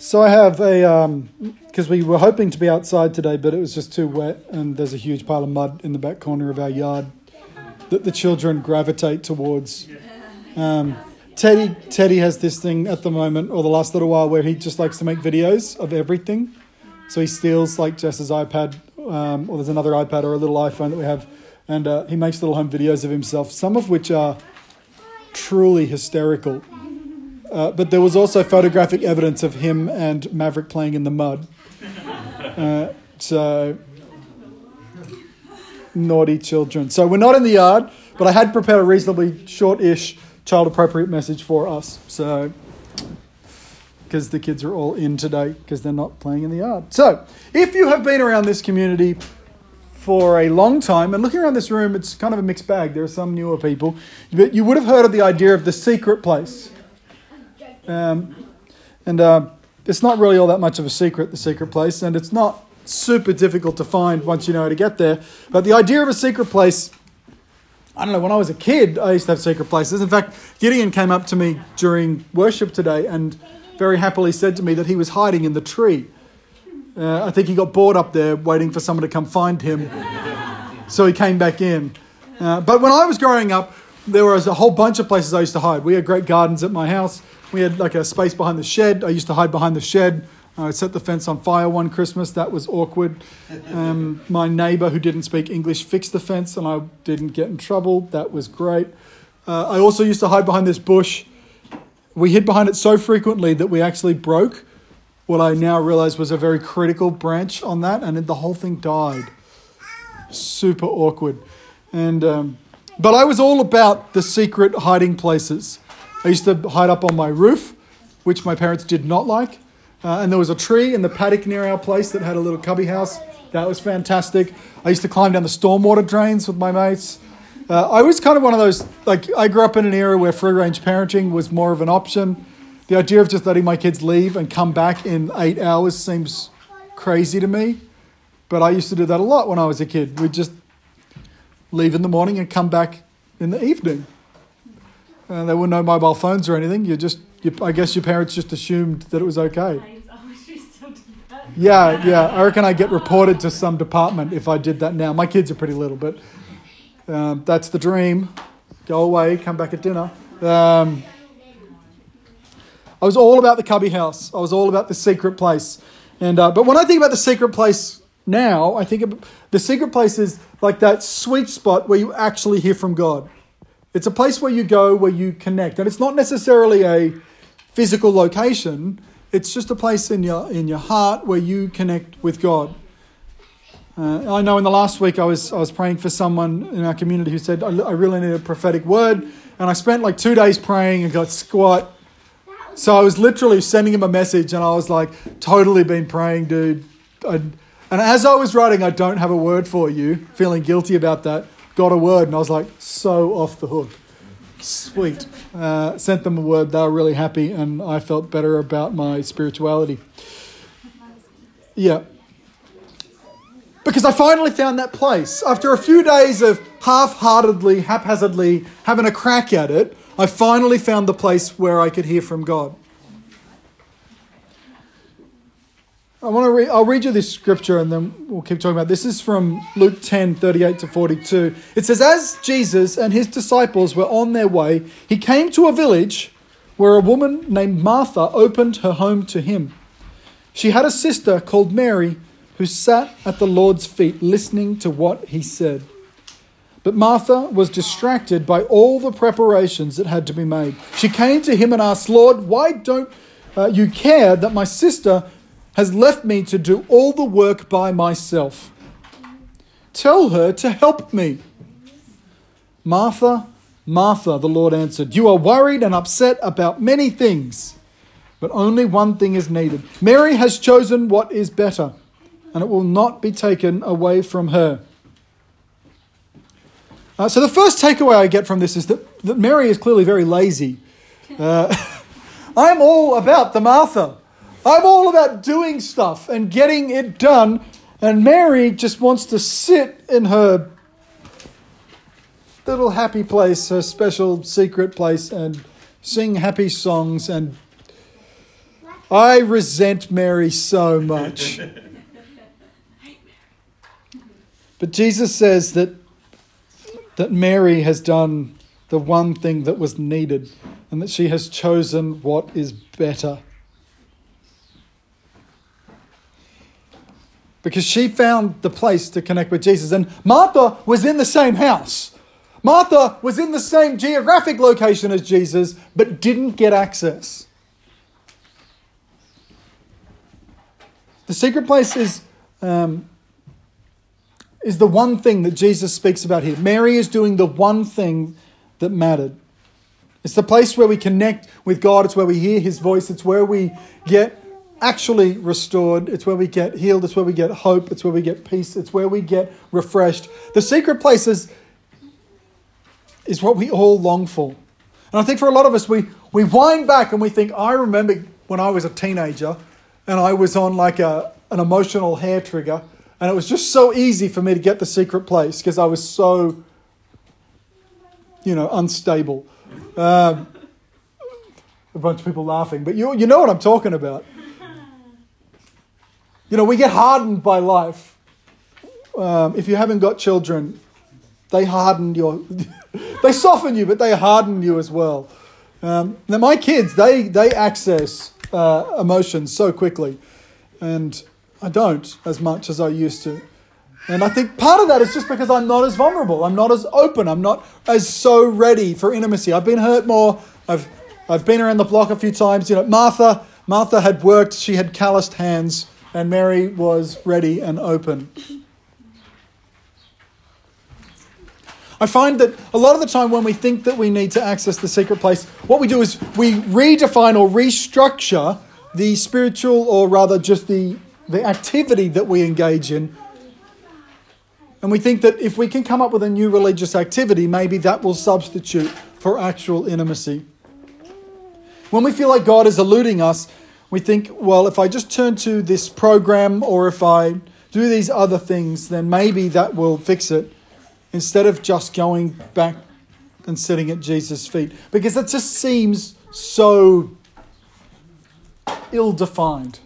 So I have a because we were hoping to be outside today, but it was just too wet, and there's a huge pile of mud in the back corner of our yard that the children gravitate towards. Um, Teddy Teddy has this thing at the moment, or the last little while, where he just likes to make videos of everything. So he steals like Jess's iPad, um, or there's another iPad or a little iPhone that we have, and uh, he makes little home videos of himself. Some of which are truly hysterical. Uh, but there was also photographic evidence of him and Maverick playing in the mud. Uh, so, naughty children. So, we're not in the yard, but I had prepared a reasonably short ish child appropriate message for us. So, because the kids are all in today because they're not playing in the yard. So, if you have been around this community for a long time, and looking around this room, it's kind of a mixed bag. There are some newer people, but you would have heard of the idea of the secret place. Um, and uh, it's not really all that much of a secret, the secret place, and it's not super difficult to find once you know how to get there. But the idea of a secret place, I don't know, when I was a kid, I used to have secret places. In fact, Gideon came up to me during worship today and very happily said to me that he was hiding in the tree. Uh, I think he got bored up there waiting for someone to come find him. so he came back in. Uh, but when I was growing up, there was a whole bunch of places I used to hide. We had great gardens at my house. We had like a space behind the shed. I used to hide behind the shed. I set the fence on fire one Christmas. That was awkward. Um, my neighbor, who didn't speak English, fixed the fence and I didn't get in trouble. That was great. Uh, I also used to hide behind this bush. We hid behind it so frequently that we actually broke what I now realize was a very critical branch on that, and the whole thing died. Super awkward. And, um, but I was all about the secret hiding places. I used to hide up on my roof, which my parents did not like. Uh, and there was a tree in the paddock near our place that had a little cubby house. That was fantastic. I used to climb down the stormwater drains with my mates. Uh, I was kind of one of those, like, I grew up in an era where free range parenting was more of an option. The idea of just letting my kids leave and come back in eight hours seems crazy to me. But I used to do that a lot when I was a kid. We'd just leave in the morning and come back in the evening. Uh, there were no mobile phones or anything. You just, you, I guess your parents just assumed that it was okay. Yeah, yeah. I reckon I get reported to some department if I did that now. My kids are pretty little, but um, that's the dream. Go away, come back at dinner. Um, I was all about the cubby house. I was all about the secret place. And uh, but when I think about the secret place now, I think the secret place is like that sweet spot where you actually hear from God. It's a place where you go where you connect, and it's not necessarily a physical location. It's just a place in your in your heart where you connect with God. Uh, I know in the last week I was I was praying for someone in our community who said I, I really need a prophetic word, and I spent like two days praying and got squat. So I was literally sending him a message, and I was like, "Totally been praying, dude." I, and as I was writing, I don't have a word for you, feeling guilty about that. Got a word, and I was like, so off the hook. Sweet. Uh, sent them a word. They were really happy, and I felt better about my spirituality. Yeah. Because I finally found that place. After a few days of half heartedly, haphazardly having a crack at it, I finally found the place where I could hear from God. I want to read, I'll read you this scripture and then we'll keep talking about. This is from Luke 10, 38 to 42. It says, As Jesus and his disciples were on their way, he came to a village where a woman named Martha opened her home to him. She had a sister called Mary who sat at the Lord's feet listening to what he said. But Martha was distracted by all the preparations that had to be made. She came to him and asked, Lord, why don't uh, you care that my sister has left me to do all the work by myself. Tell her to help me. Martha, Martha, the Lord answered, You are worried and upset about many things, but only one thing is needed. Mary has chosen what is better, and it will not be taken away from her. Uh, so, the first takeaway I get from this is that, that Mary is clearly very lazy. Uh, I'm all about the Martha. I'm all about doing stuff and getting it done. And Mary just wants to sit in her little happy place, her special secret place, and sing happy songs and I resent Mary so much. But Jesus says that, that Mary has done the one thing that was needed and that she has chosen what is better. Because she found the place to connect with Jesus. And Martha was in the same house. Martha was in the same geographic location as Jesus, but didn't get access. The secret place is, um, is the one thing that Jesus speaks about here. Mary is doing the one thing that mattered. It's the place where we connect with God, it's where we hear His voice, it's where we get actually restored, it's where we get healed, it's where we get hope, it's where we get peace, it's where we get refreshed. The secret place is, is what we all long for. And I think for a lot of us, we, we wind back and we think, I remember when I was a teenager and I was on like a, an emotional hair trigger, and it was just so easy for me to get the secret place because I was so you know, unstable. Um, a bunch of people laughing, but you, you know what I'm talking about. You know, we get hardened by life. Um, if you haven't got children, they harden your, they soften you, but they harden you as well. Um, now, my kids, they, they access uh, emotions so quickly, and I don't as much as I used to. And I think part of that is just because I'm not as vulnerable. I'm not as open. I'm not as so ready for intimacy. I've been hurt more. I've, I've been around the block a few times. You know, Martha, Martha had worked. She had calloused hands. And Mary was ready and open. I find that a lot of the time when we think that we need to access the secret place, what we do is we redefine or restructure the spiritual, or rather just the, the activity that we engage in and we think that if we can come up with a new religious activity, maybe that will substitute for actual intimacy. When we feel like God is eluding us, we think, well, if I just turn to this program or if I do these other things, then maybe that will fix it instead of just going back and sitting at Jesus' feet. Because it just seems so ill defined.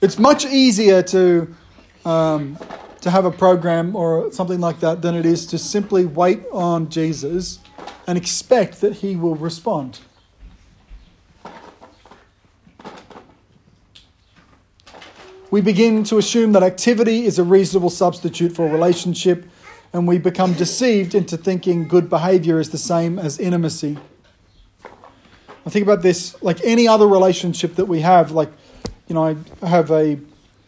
It's much easier to, um, to have a program or something like that than it is to simply wait on Jesus and expect that he will respond. We begin to assume that activity is a reasonable substitute for a relationship, and we become deceived into thinking good behavior is the same as intimacy. I think about this like any other relationship that we have, like you know, I have a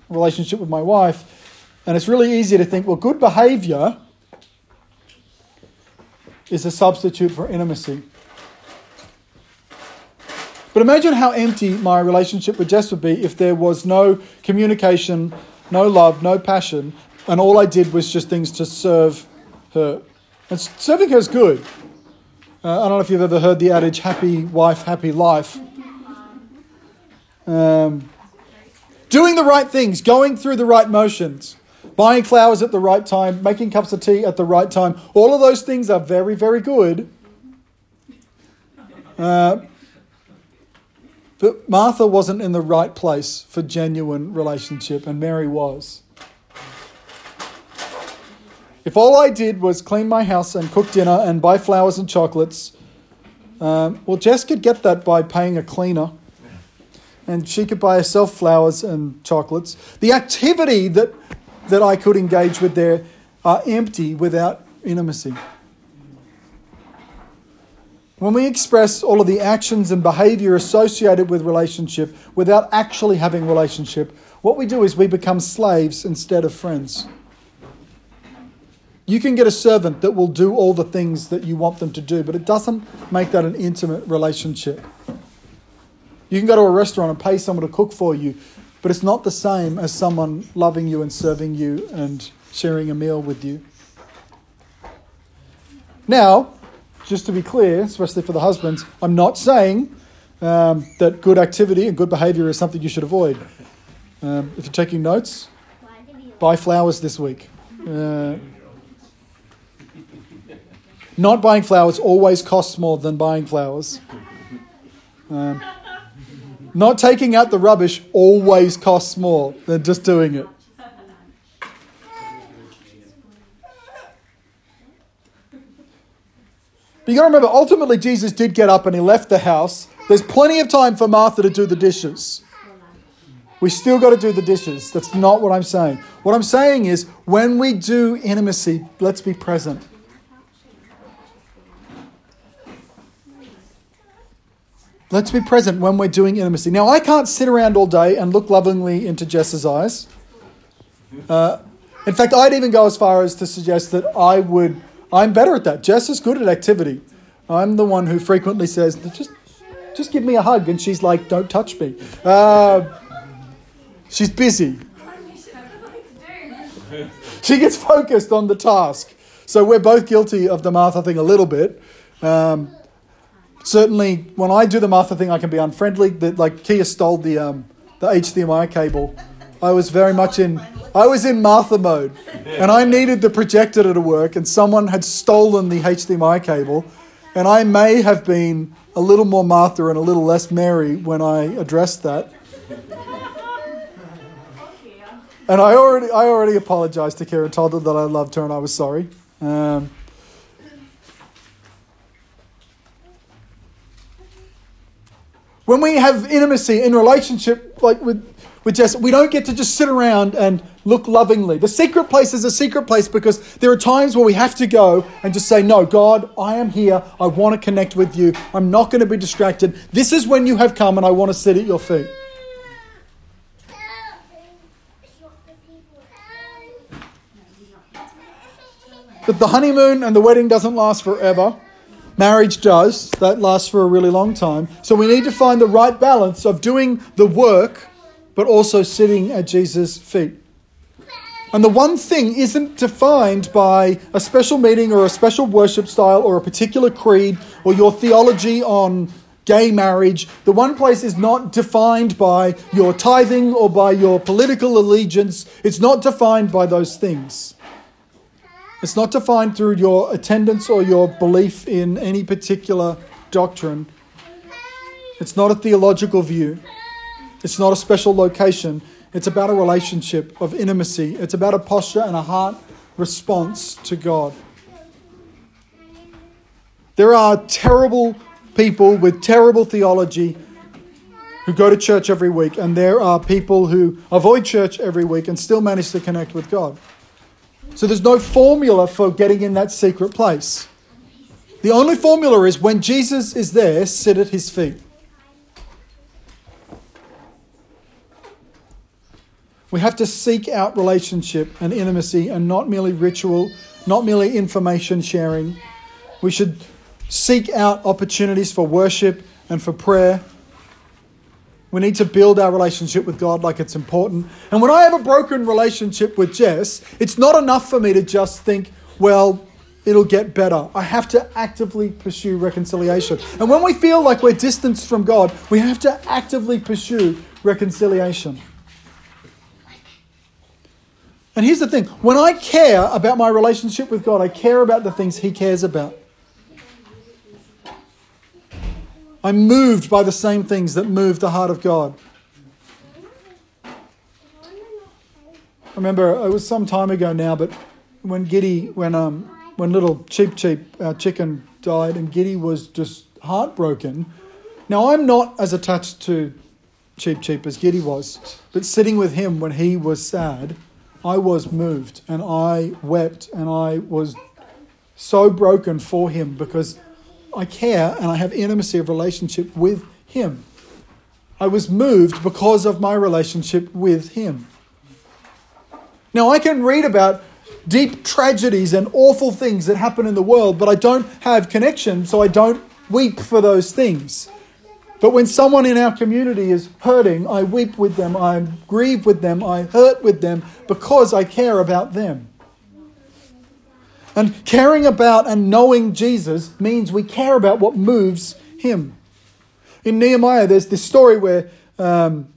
relationship with my wife, and it's really easy to think, well, good behavior is a substitute for intimacy. But imagine how empty my relationship with Jess would be if there was no communication, no love, no passion, and all I did was just things to serve her. And serving her is good. Uh, I don't know if you've ever heard the adage, happy wife, happy life. Um, Doing the right things, going through the right motions, buying flowers at the right time, making cups of tea at the right time, all of those things are very, very good. Uh, but Martha wasn't in the right place for genuine relationship, and Mary was. If all I did was clean my house and cook dinner and buy flowers and chocolates, um, well, Jess could get that by paying a cleaner and she could buy herself flowers and chocolates. The activity that, that I could engage with there are empty without intimacy. When we express all of the actions and behavior associated with relationship without actually having relationship, what we do is we become slaves instead of friends. You can get a servant that will do all the things that you want them to do, but it doesn't make that an intimate relationship. You can go to a restaurant and pay someone to cook for you, but it's not the same as someone loving you and serving you and sharing a meal with you. Now, just to be clear, especially for the husbands, I'm not saying um, that good activity and good behavior is something you should avoid. Um, if you're taking notes, buy flowers this week. Uh, not buying flowers always costs more than buying flowers. Um, not taking out the rubbish always costs more than just doing it. But you got to remember, ultimately, Jesus did get up and he left the house. There's plenty of time for Martha to do the dishes. We still got to do the dishes. That's not what I'm saying. What I'm saying is, when we do intimacy, let's be present. Let's be present when we're doing intimacy. Now, I can't sit around all day and look lovingly into Jess's eyes. Uh, in fact, I'd even go as far as to suggest that I would I'm better at that. Jess is good at activity. I'm the one who frequently says, just, just give me a hug. And she's like, don't touch me. Uh, she's busy. she gets focused on the task. So we're both guilty of the Martha thing a little bit. Um, certainly, when I do the Martha thing, I can be unfriendly. The, like Kia stole the um, the HDMI cable. I was very much in I was in Martha mode and I needed the projector to work, and someone had stolen the HDMI cable. And I may have been a little more Martha and a little less Mary when I addressed that. And I already, I already apologized to Karen, told her that I loved her and I was sorry. Um, when we have intimacy in relationship, like with we just we don't get to just sit around and look lovingly. The secret place is a secret place because there are times where we have to go and just say, "No, God, I am here. I want to connect with you. I'm not going to be distracted. This is when you have come and I want to sit at your feet." But the honeymoon and the wedding doesn't last forever. Marriage does. That lasts for a really long time. So we need to find the right balance of doing the work but also sitting at Jesus' feet. And the one thing isn't defined by a special meeting or a special worship style or a particular creed or your theology on gay marriage. The one place is not defined by your tithing or by your political allegiance. It's not defined by those things. It's not defined through your attendance or your belief in any particular doctrine. It's not a theological view. It's not a special location. It's about a relationship of intimacy. It's about a posture and a heart response to God. There are terrible people with terrible theology who go to church every week, and there are people who avoid church every week and still manage to connect with God. So there's no formula for getting in that secret place. The only formula is when Jesus is there, sit at his feet. We have to seek out relationship and intimacy and not merely ritual, not merely information sharing. We should seek out opportunities for worship and for prayer. We need to build our relationship with God like it's important. And when I have a broken relationship with Jess, it's not enough for me to just think, well, it'll get better. I have to actively pursue reconciliation. And when we feel like we're distanced from God, we have to actively pursue reconciliation. And here's the thing when I care about my relationship with God, I care about the things He cares about. I'm moved by the same things that move the heart of God. I remember it was some time ago now, but when Giddy, when um, when little Cheap Cheap, our chicken, died, and Giddy was just heartbroken. Now I'm not as attached to Cheap Cheap as Giddy was, but sitting with him when he was sad, I was moved and I wept and I was so broken for him because I care and I have intimacy of relationship with him. I was moved because of my relationship with him. Now, I can read about deep tragedies and awful things that happen in the world, but I don't have connection, so I don't weep for those things. But when someone in our community is hurting, I weep with them, I grieve with them, I hurt with them because I care about them. And caring about and knowing Jesus means we care about what moves him. In Nehemiah, there's this story where, um,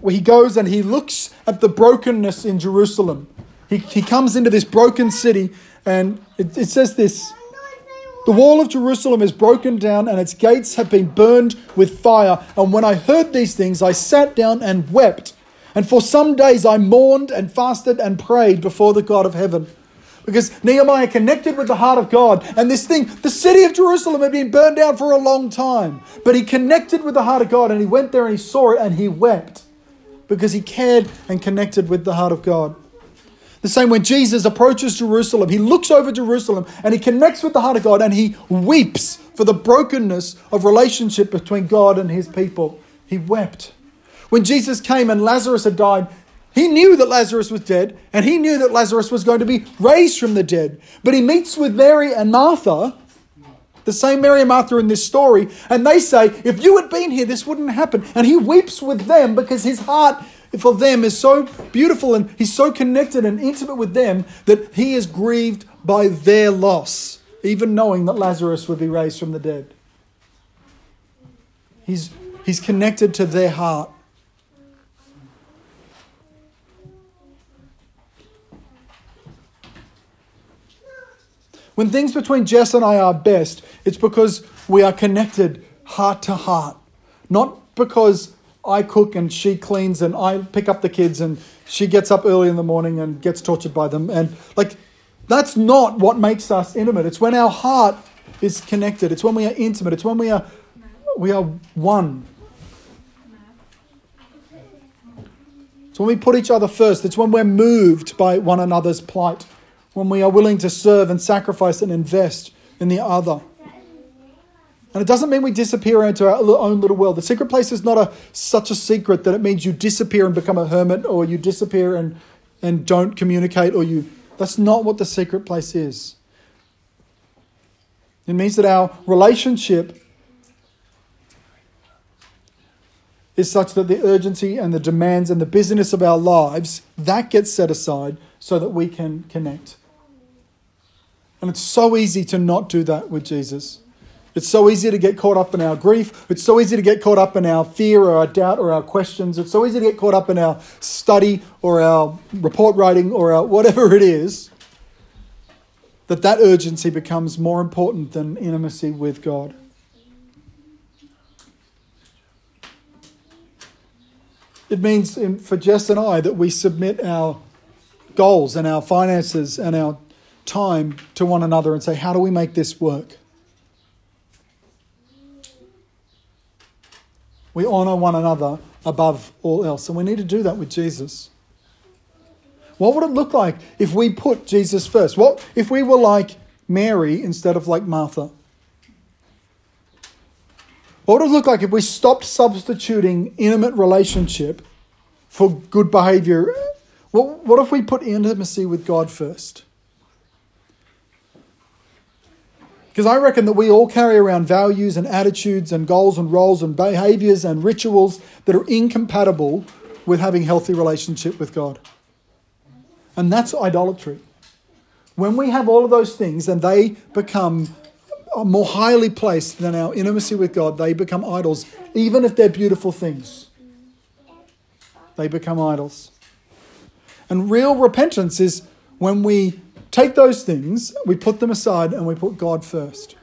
where he goes and he looks at the brokenness in Jerusalem. He, he comes into this broken city, and it, it says this The wall of Jerusalem is broken down and its gates have been burned with fire. And when I heard these things, I sat down and wept. And for some days I mourned and fasted and prayed before the God of heaven. Because Nehemiah connected with the heart of God. And this thing, the city of Jerusalem had been burned down for a long time. But he connected with the heart of God and he went there and he saw it and he wept. Because he cared and connected with the heart of God. The same when Jesus approaches Jerusalem, he looks over Jerusalem and he connects with the heart of God and he weeps for the brokenness of relationship between God and his people. He wept. When Jesus came and Lazarus had died, he knew that Lazarus was dead and he knew that Lazarus was going to be raised from the dead. But he meets with Mary and Martha, the same Mary and Martha in this story, and they say, If you had been here, this wouldn't happen. And he weeps with them because his heart for them is so beautiful and he's so connected and intimate with them that he is grieved by their loss, even knowing that Lazarus would be raised from the dead. He's, he's connected to their heart. When things between Jess and I are best, it's because we are connected heart to heart, not because I cook and she cleans and I pick up the kids and she gets up early in the morning and gets tortured by them. And like, that's not what makes us intimate. It's when our heart is connected. It's when we are intimate. It's when we are we are one. It's when we put each other first. It's when we're moved by one another's plight. When we are willing to serve and sacrifice and invest in the other. And it doesn't mean we disappear into our own little world. The secret place is not a, such a secret that it means you disappear and become a hermit or you disappear and, and don't communicate or you. That's not what the secret place is. It means that our relationship is such that the urgency and the demands and the busyness of our lives that gets set aside so that we can connect. And it's so easy to not do that with Jesus. It's so easy to get caught up in our grief. It's so easy to get caught up in our fear or our doubt or our questions. It's so easy to get caught up in our study or our report writing or our whatever it is that that urgency becomes more important than intimacy with God. It means for Jess and I that we submit our goals and our finances and our time to one another and say, how do we make this work? We honor one another above all else. And we need to do that with Jesus. What would it look like if we put Jesus first? What if we were like Mary instead of like Martha? What would it look like if we stopped substituting intimate relationship for good behavior? What, what if we put intimacy with God first? Because I reckon that we all carry around values and attitudes and goals and roles and behaviors and rituals that are incompatible with having healthy relationship with God. And that's idolatry. When we have all of those things and they become more highly placed than our intimacy with God, they become idols, even if they're beautiful things. They become idols. And real repentance is when we take those things, we put them aside, and we put God first.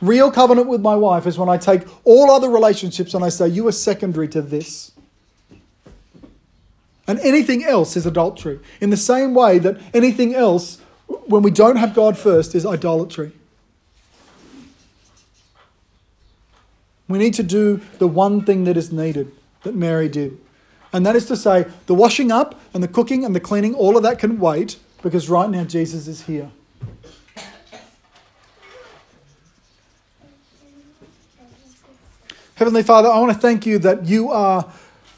Real covenant with my wife is when I take all other relationships and I say, You are secondary to this. And anything else is adultery. In the same way that anything else, when we don't have God first, is idolatry. We need to do the one thing that is needed that Mary did. And that is to say, the washing up and the cooking and the cleaning, all of that can wait because right now Jesus is here. Heavenly Father, I want to thank you that you are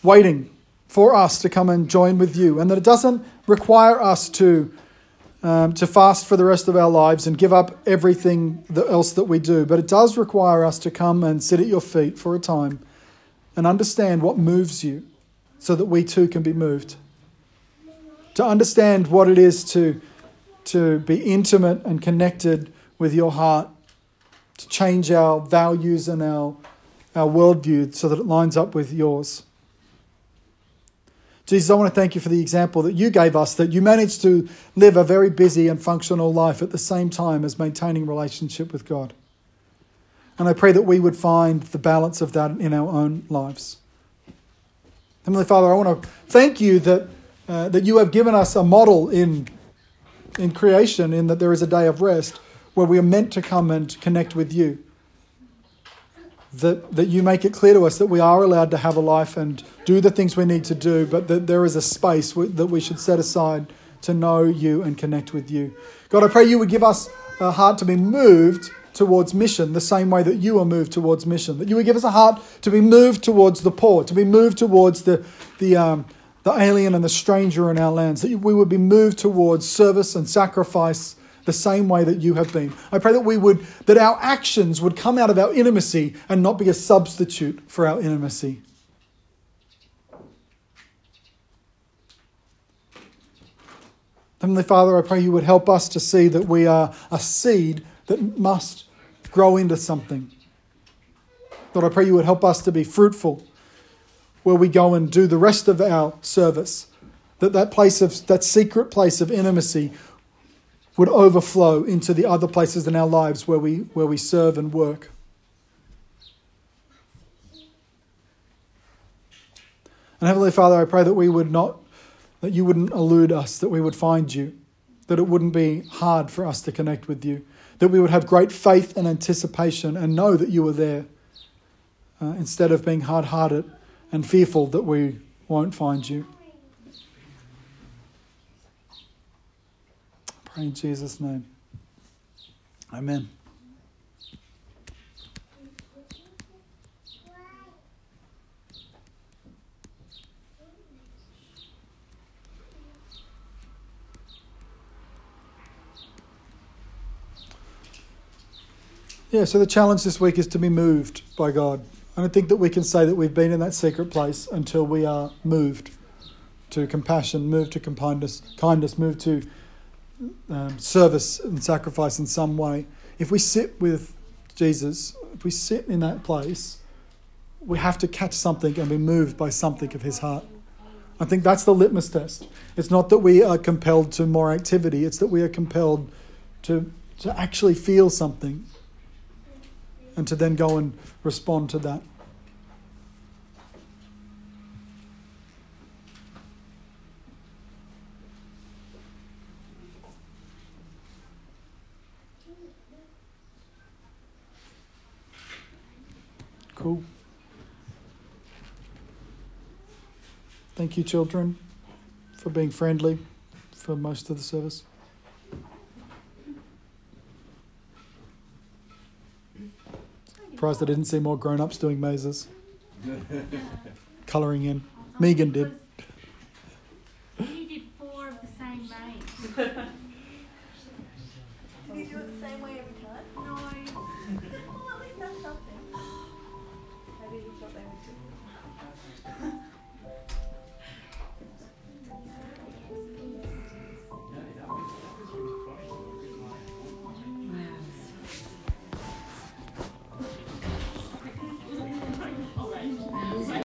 waiting for us to come and join with you, and that it doesn't require us to, um, to fast for the rest of our lives and give up everything else that we do, but it does require us to come and sit at your feet for a time and understand what moves you so that we too can be moved. To understand what it is to, to be intimate and connected with your heart, to change our values and our, our worldview so that it lines up with yours. Jesus, I want to thank you for the example that you gave us, that you managed to live a very busy and functional life at the same time as maintaining relationship with God. And I pray that we would find the balance of that in our own lives. Heavenly Father, I want to thank you that, uh, that you have given us a model in, in creation, in that there is a day of rest where we are meant to come and connect with you that, that you make it clear to us that we are allowed to have a life and do the things we need to do, but that there is a space that we should set aside to know you and connect with you. God, I pray you would give us a heart to be moved towards mission the same way that you are moved towards mission. That you would give us a heart to be moved towards the poor, to be moved towards the, the, um, the alien and the stranger in our lands. That we would be moved towards service and sacrifice the same way that you have been. I pray that we would that our actions would come out of our intimacy and not be a substitute for our intimacy. Heavenly Father, I pray you would help us to see that we are a seed that must grow into something. Lord, I pray you would help us to be fruitful where we go and do the rest of our service. That that place of that secret place of intimacy would overflow into the other places in our lives where we, where we serve and work. And Heavenly Father, I pray that we would not, that you wouldn't elude us, that we would find you, that it wouldn't be hard for us to connect with you, that we would have great faith and anticipation and know that you are there uh, instead of being hard hearted and fearful that we won't find you. Pray in Jesus' name. Amen. Yeah, so the challenge this week is to be moved by God. I don't think that we can say that we've been in that secret place until we are moved to compassion, moved to kindness, kindness, moved to um, service and sacrifice in some way, if we sit with Jesus, if we sit in that place, we have to catch something and be moved by something of his heart. I think that's the litmus test. It's not that we are compelled to more activity, it's that we are compelled to, to actually feel something and to then go and respond to that. Cool. Thank you, children, for being friendly for most of the service. Surprised I didn't see more grown ups doing mazes. Colouring in. Megan did.